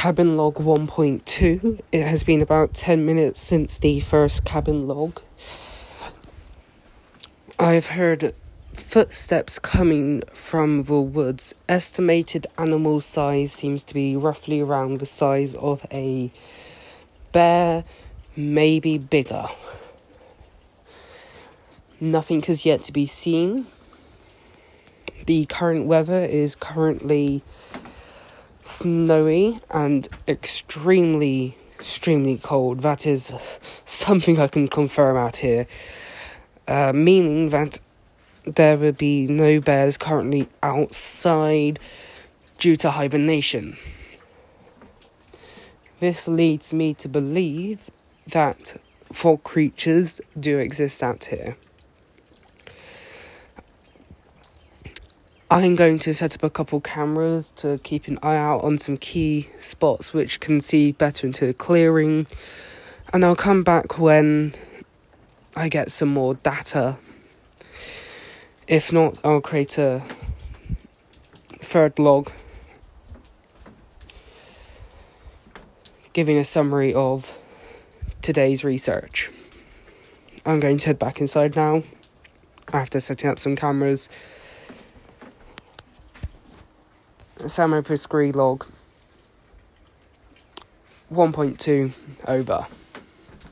cabin log 1.2. It has been about 10 minutes since the first cabin log. I've heard footsteps coming from the woods. Estimated animal size seems to be roughly around the size of a bear, maybe bigger. Nothing has yet to be seen. The current weather is currently snowy and extremely, extremely cold. That is something I can confirm out here. Uh, meaning that there will be no bears currently outside due to hibernation. This leads me to believe that fog creatures do exist out here. I'm going to set up a couple cameras to keep an eye out on some key spots which can see better into the clearing, and I'll come back when I get some more data. If not, I'll create a third log giving a summary of today's research. I'm going to head back inside now after setting up some cameras. Sam O'Pescre log 1.2 over.